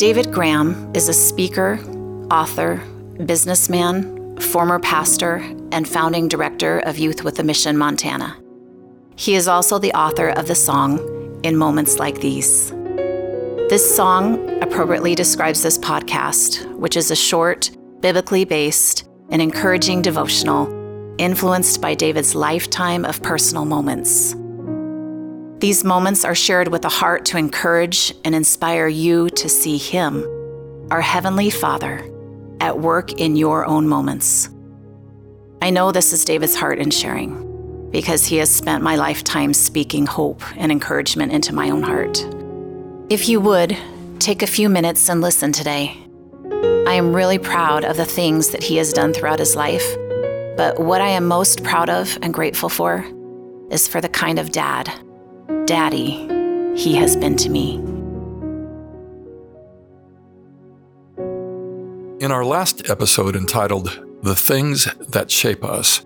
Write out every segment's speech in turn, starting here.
David Graham is a speaker, author, businessman, former pastor, and founding director of Youth with a Mission Montana. He is also the author of the song In Moments Like These. This song appropriately describes this podcast, which is a short, biblically based, and encouraging devotional influenced by David's lifetime of personal moments. These moments are shared with a heart to encourage and inspire you to see Him, our Heavenly Father, at work in your own moments. I know this is David's heart in sharing because he has spent my lifetime speaking hope and encouragement into my own heart. If you would, take a few minutes and listen today. I am really proud of the things that he has done throughout his life, but what I am most proud of and grateful for is for the kind of dad daddy he has been to me. In our last episode entitled The Things That Shape Us,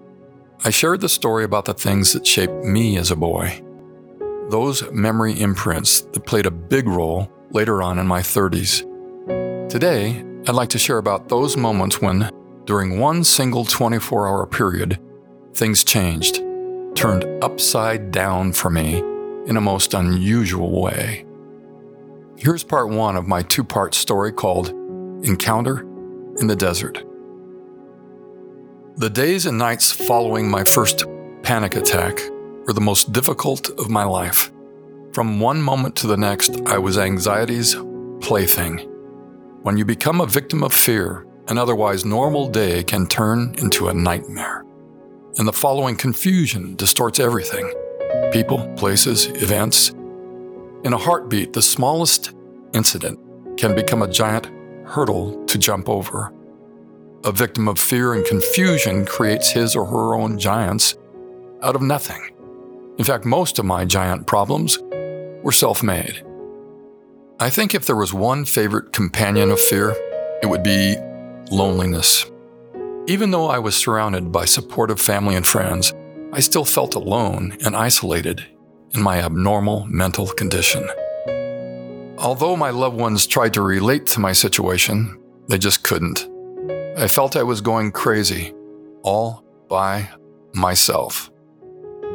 I shared the story about the things that shaped me as a boy. Those memory imprints that played a big role later on in my 30s. Today, I'd like to share about those moments when, during one single 24 hour period, things changed, turned upside down for me in a most unusual way. Here's part one of my two part story called Encounter in the Desert. The days and nights following my first panic attack were the most difficult of my life. From one moment to the next, I was anxiety's plaything. When you become a victim of fear, an otherwise normal day can turn into a nightmare. And the following confusion distorts everything people, places, events. In a heartbeat, the smallest incident can become a giant hurdle to jump over. A victim of fear and confusion creates his or her own giants out of nothing. In fact, most of my giant problems were self made. I think if there was one favorite companion of fear, it would be loneliness. Even though I was surrounded by supportive family and friends, I still felt alone and isolated in my abnormal mental condition. Although my loved ones tried to relate to my situation, they just couldn't. I felt I was going crazy, all by myself.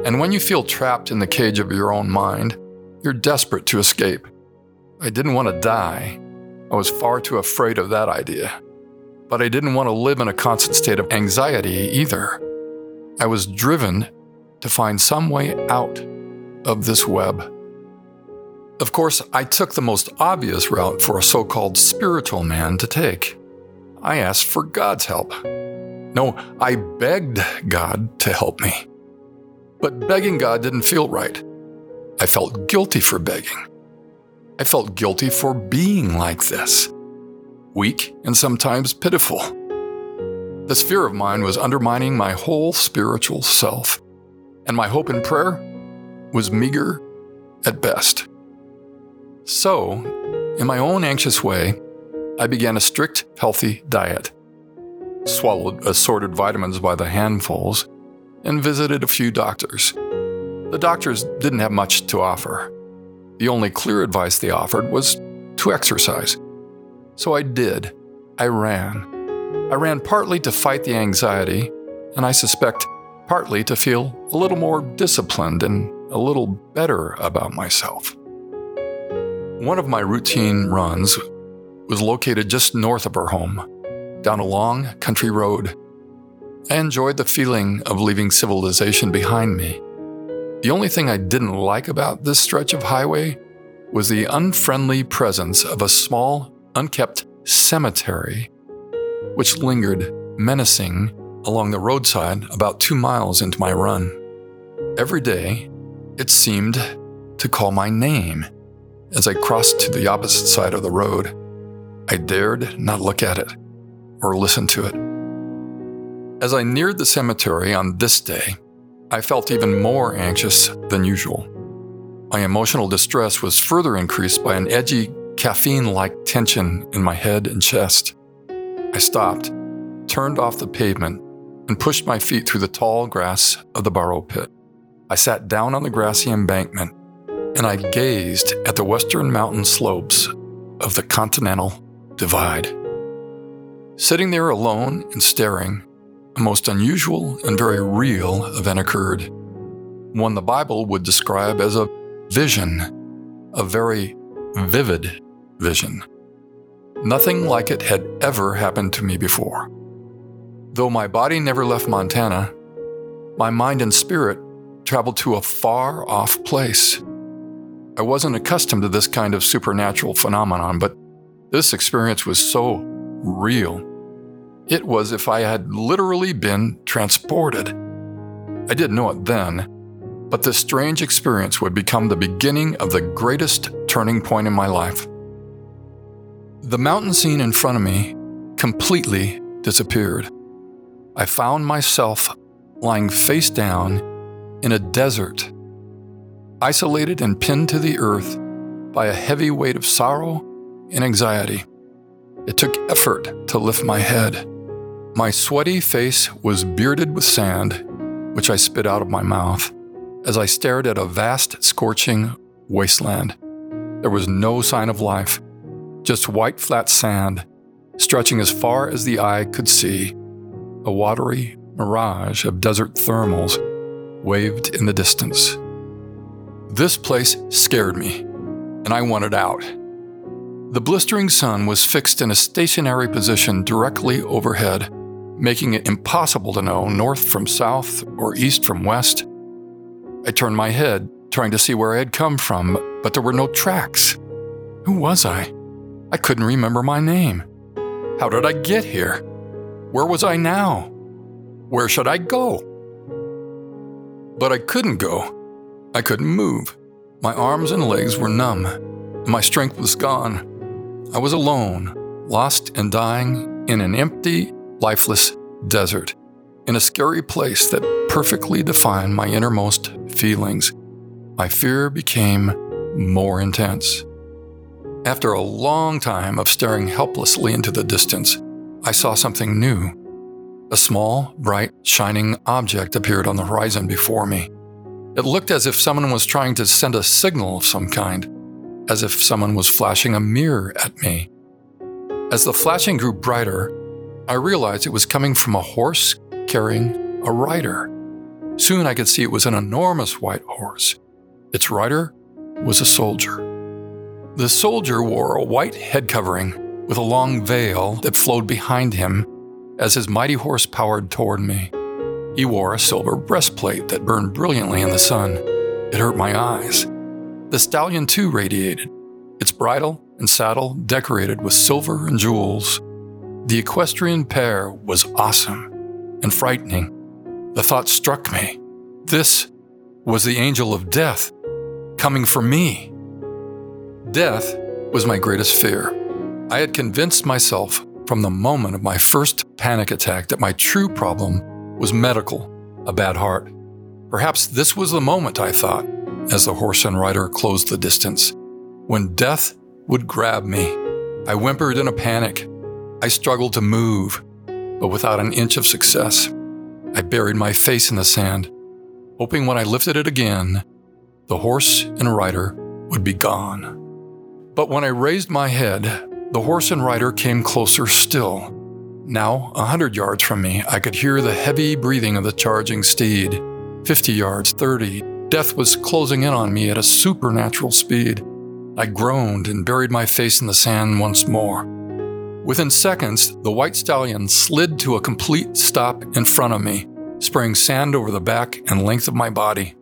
And when you feel trapped in the cage of your own mind, you're desperate to escape. I didn't want to die. I was far too afraid of that idea. But I didn't want to live in a constant state of anxiety either. I was driven to find some way out of this web. Of course, I took the most obvious route for a so called spiritual man to take. I asked for God's help. No, I begged God to help me. But begging God didn't feel right. I felt guilty for begging. I felt guilty for being like this weak and sometimes pitiful. This fear of mine was undermining my whole spiritual self, and my hope in prayer was meager at best. So, in my own anxious way, I began a strict, healthy diet, swallowed assorted vitamins by the handfuls, and visited a few doctors. The doctors didn't have much to offer. The only clear advice they offered was to exercise. So I did. I ran. I ran partly to fight the anxiety, and I suspect partly to feel a little more disciplined and a little better about myself. One of my routine runs was located just north of our home, down a long country road. I enjoyed the feeling of leaving civilization behind me. The only thing I didn't like about this stretch of highway was the unfriendly presence of a small, unkept cemetery which lingered menacing along the roadside about two miles into my run. Every day, it seemed to call my name as I crossed to the opposite side of the road. I dared not look at it or listen to it. As I neared the cemetery on this day, I felt even more anxious than usual. My emotional distress was further increased by an edgy, caffeine like tension in my head and chest. I stopped, turned off the pavement, and pushed my feet through the tall grass of the borrow pit. I sat down on the grassy embankment and I gazed at the western mountain slopes of the Continental Divide. Sitting there alone and staring, a most unusual and very real event occurred. One the Bible would describe as a vision, a very vivid vision. Nothing like it had ever happened to me before. Though my body never left Montana, my mind and spirit traveled to a far off place. I wasn't accustomed to this kind of supernatural phenomenon, but this experience was so real. It was if I had literally been transported. I didn't know it then, but this strange experience would become the beginning of the greatest turning point in my life. The mountain scene in front of me completely disappeared. I found myself lying face down in a desert, isolated and pinned to the earth by a heavy weight of sorrow and anxiety. It took effort to lift my head. My sweaty face was bearded with sand, which I spit out of my mouth as I stared at a vast, scorching wasteland. There was no sign of life, just white, flat sand stretching as far as the eye could see, a watery mirage of desert thermals waved in the distance. This place scared me, and I wanted out. The blistering sun was fixed in a stationary position directly overhead, making it impossible to know north from south or east from west. I turned my head, trying to see where I had come from, but there were no tracks. Who was I? I couldn't remember my name. How did I get here? Where was I now? Where should I go? But I couldn't go. I couldn't move. My arms and legs were numb. My strength was gone. I was alone, lost and dying in an empty, lifeless desert, in a scary place that perfectly defined my innermost feelings. My fear became more intense. After a long time of staring helplessly into the distance, I saw something new. A small, bright, shining object appeared on the horizon before me. It looked as if someone was trying to send a signal of some kind, as if someone was flashing a mirror at me. As the flashing grew brighter, I realized it was coming from a horse carrying a rider. Soon I could see it was an enormous white horse. Its rider was a soldier. The soldier wore a white head covering with a long veil that flowed behind him as his mighty horse powered toward me. He wore a silver breastplate that burned brilliantly in the sun. It hurt my eyes. The stallion, too, radiated, its bridle and saddle decorated with silver and jewels. The equestrian pair was awesome and frightening. The thought struck me this was the angel of death coming for me. Death was my greatest fear. I had convinced myself from the moment of my first panic attack that my true problem was medical, a bad heart. Perhaps this was the moment, I thought, as the horse and rider closed the distance, when death would grab me. I whimpered in a panic. I struggled to move, but without an inch of success. I buried my face in the sand, hoping when I lifted it again, the horse and rider would be gone. But when I raised my head, the horse and rider came closer still. Now, a hundred yards from me, I could hear the heavy breathing of the charging steed. Fifty yards, thirty. Death was closing in on me at a supernatural speed. I groaned and buried my face in the sand once more. Within seconds, the white stallion slid to a complete stop in front of me, spraying sand over the back and length of my body.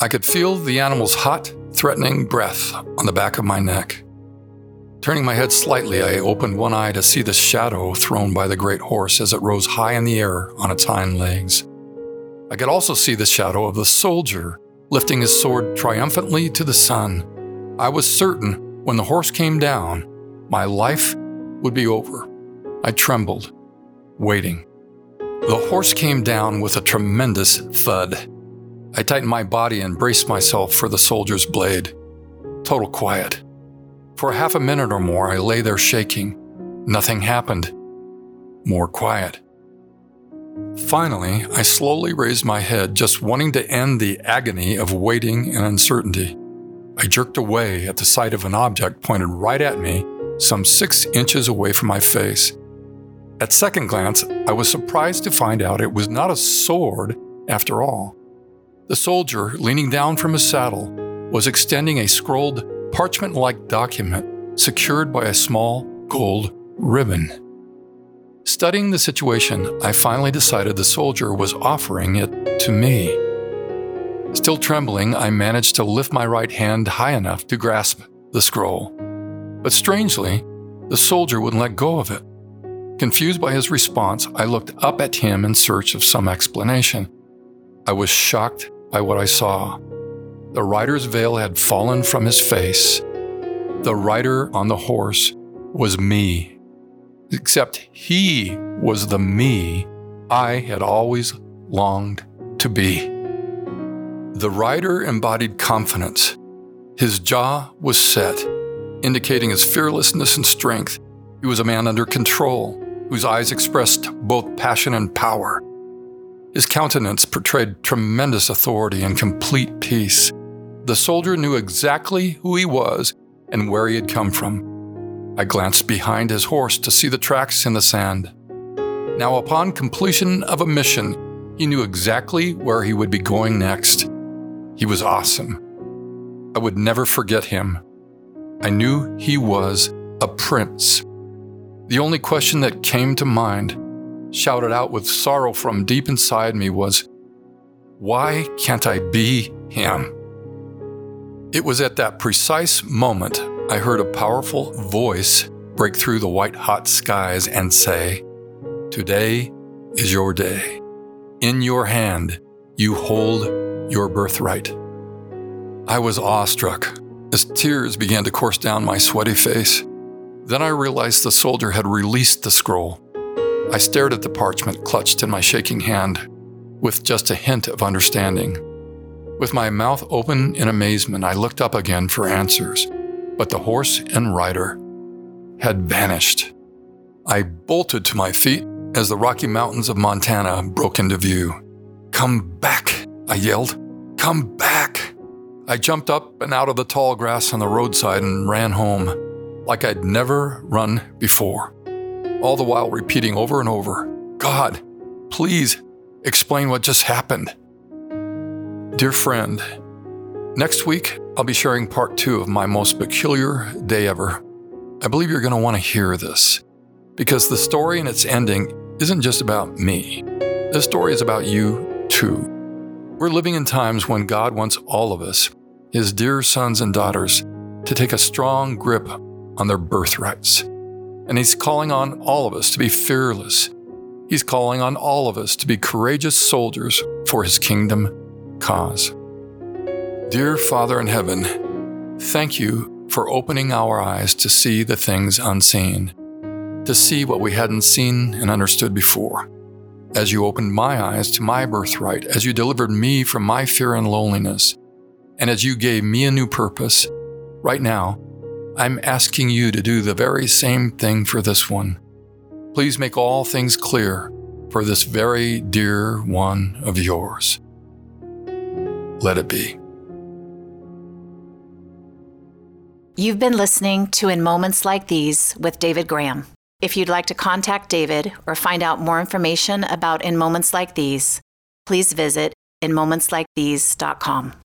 I could feel the animal's hot, threatening breath on the back of my neck. Turning my head slightly, I opened one eye to see the shadow thrown by the great horse as it rose high in the air on its hind legs. I could also see the shadow of the soldier lifting his sword triumphantly to the sun. I was certain when the horse came down, my life would be over. I trembled, waiting. The horse came down with a tremendous thud. I tightened my body and braced myself for the soldier's blade. Total quiet. For half a minute or more, I lay there shaking. Nothing happened. More quiet. Finally, I slowly raised my head, just wanting to end the agony of waiting and uncertainty. I jerked away at the sight of an object pointed right at me, some six inches away from my face. At second glance, I was surprised to find out it was not a sword after all. The soldier, leaning down from his saddle, was extending a scrolled, parchment like document secured by a small gold ribbon. Studying the situation, I finally decided the soldier was offering it to me. Still trembling, I managed to lift my right hand high enough to grasp the scroll. But strangely, the soldier wouldn't let go of it. Confused by his response, I looked up at him in search of some explanation. I was shocked by what I saw. The rider's veil had fallen from his face. The rider on the horse was me. Except he was the me I had always longed to be. The rider embodied confidence. His jaw was set, indicating his fearlessness and strength. He was a man under control, whose eyes expressed both passion and power. His countenance portrayed tremendous authority and complete peace. The soldier knew exactly who he was and where he had come from. I glanced behind his horse to see the tracks in the sand. Now, upon completion of a mission, he knew exactly where he would be going next. He was awesome. I would never forget him. I knew he was a prince. The only question that came to mind, shouted out with sorrow from deep inside me, was why can't I be him? It was at that precise moment I heard a powerful voice break through the white hot skies and say, Today is your day. In your hand, you hold your birthright. I was awestruck as tears began to course down my sweaty face. Then I realized the soldier had released the scroll. I stared at the parchment clutched in my shaking hand with just a hint of understanding. With my mouth open in amazement, I looked up again for answers, but the horse and rider had vanished. I bolted to my feet as the Rocky Mountains of Montana broke into view. Come back, I yelled. Come back. I jumped up and out of the tall grass on the roadside and ran home like I'd never run before, all the while repeating over and over God, please explain what just happened. Dear friend, next week I'll be sharing part two of my most peculiar day ever. I believe you're going to want to hear this because the story and its ending isn't just about me. The story is about you too. We're living in times when God wants all of us, His dear sons and daughters, to take a strong grip on their birthrights. And He's calling on all of us to be fearless. He's calling on all of us to be courageous soldiers for His kingdom cause. Dear Father in heaven, thank you for opening our eyes to see the things unseen, to see what we hadn't seen and understood before. As you opened my eyes to my birthright, as you delivered me from my fear and loneliness, and as you gave me a new purpose, right now, I'm asking you to do the very same thing for this one. Please make all things clear for this very dear one of yours. Let it be. You've been listening to In Moments Like These with David Graham. If you'd like to contact David or find out more information about In Moments Like These, please visit inmomentslikethese.com.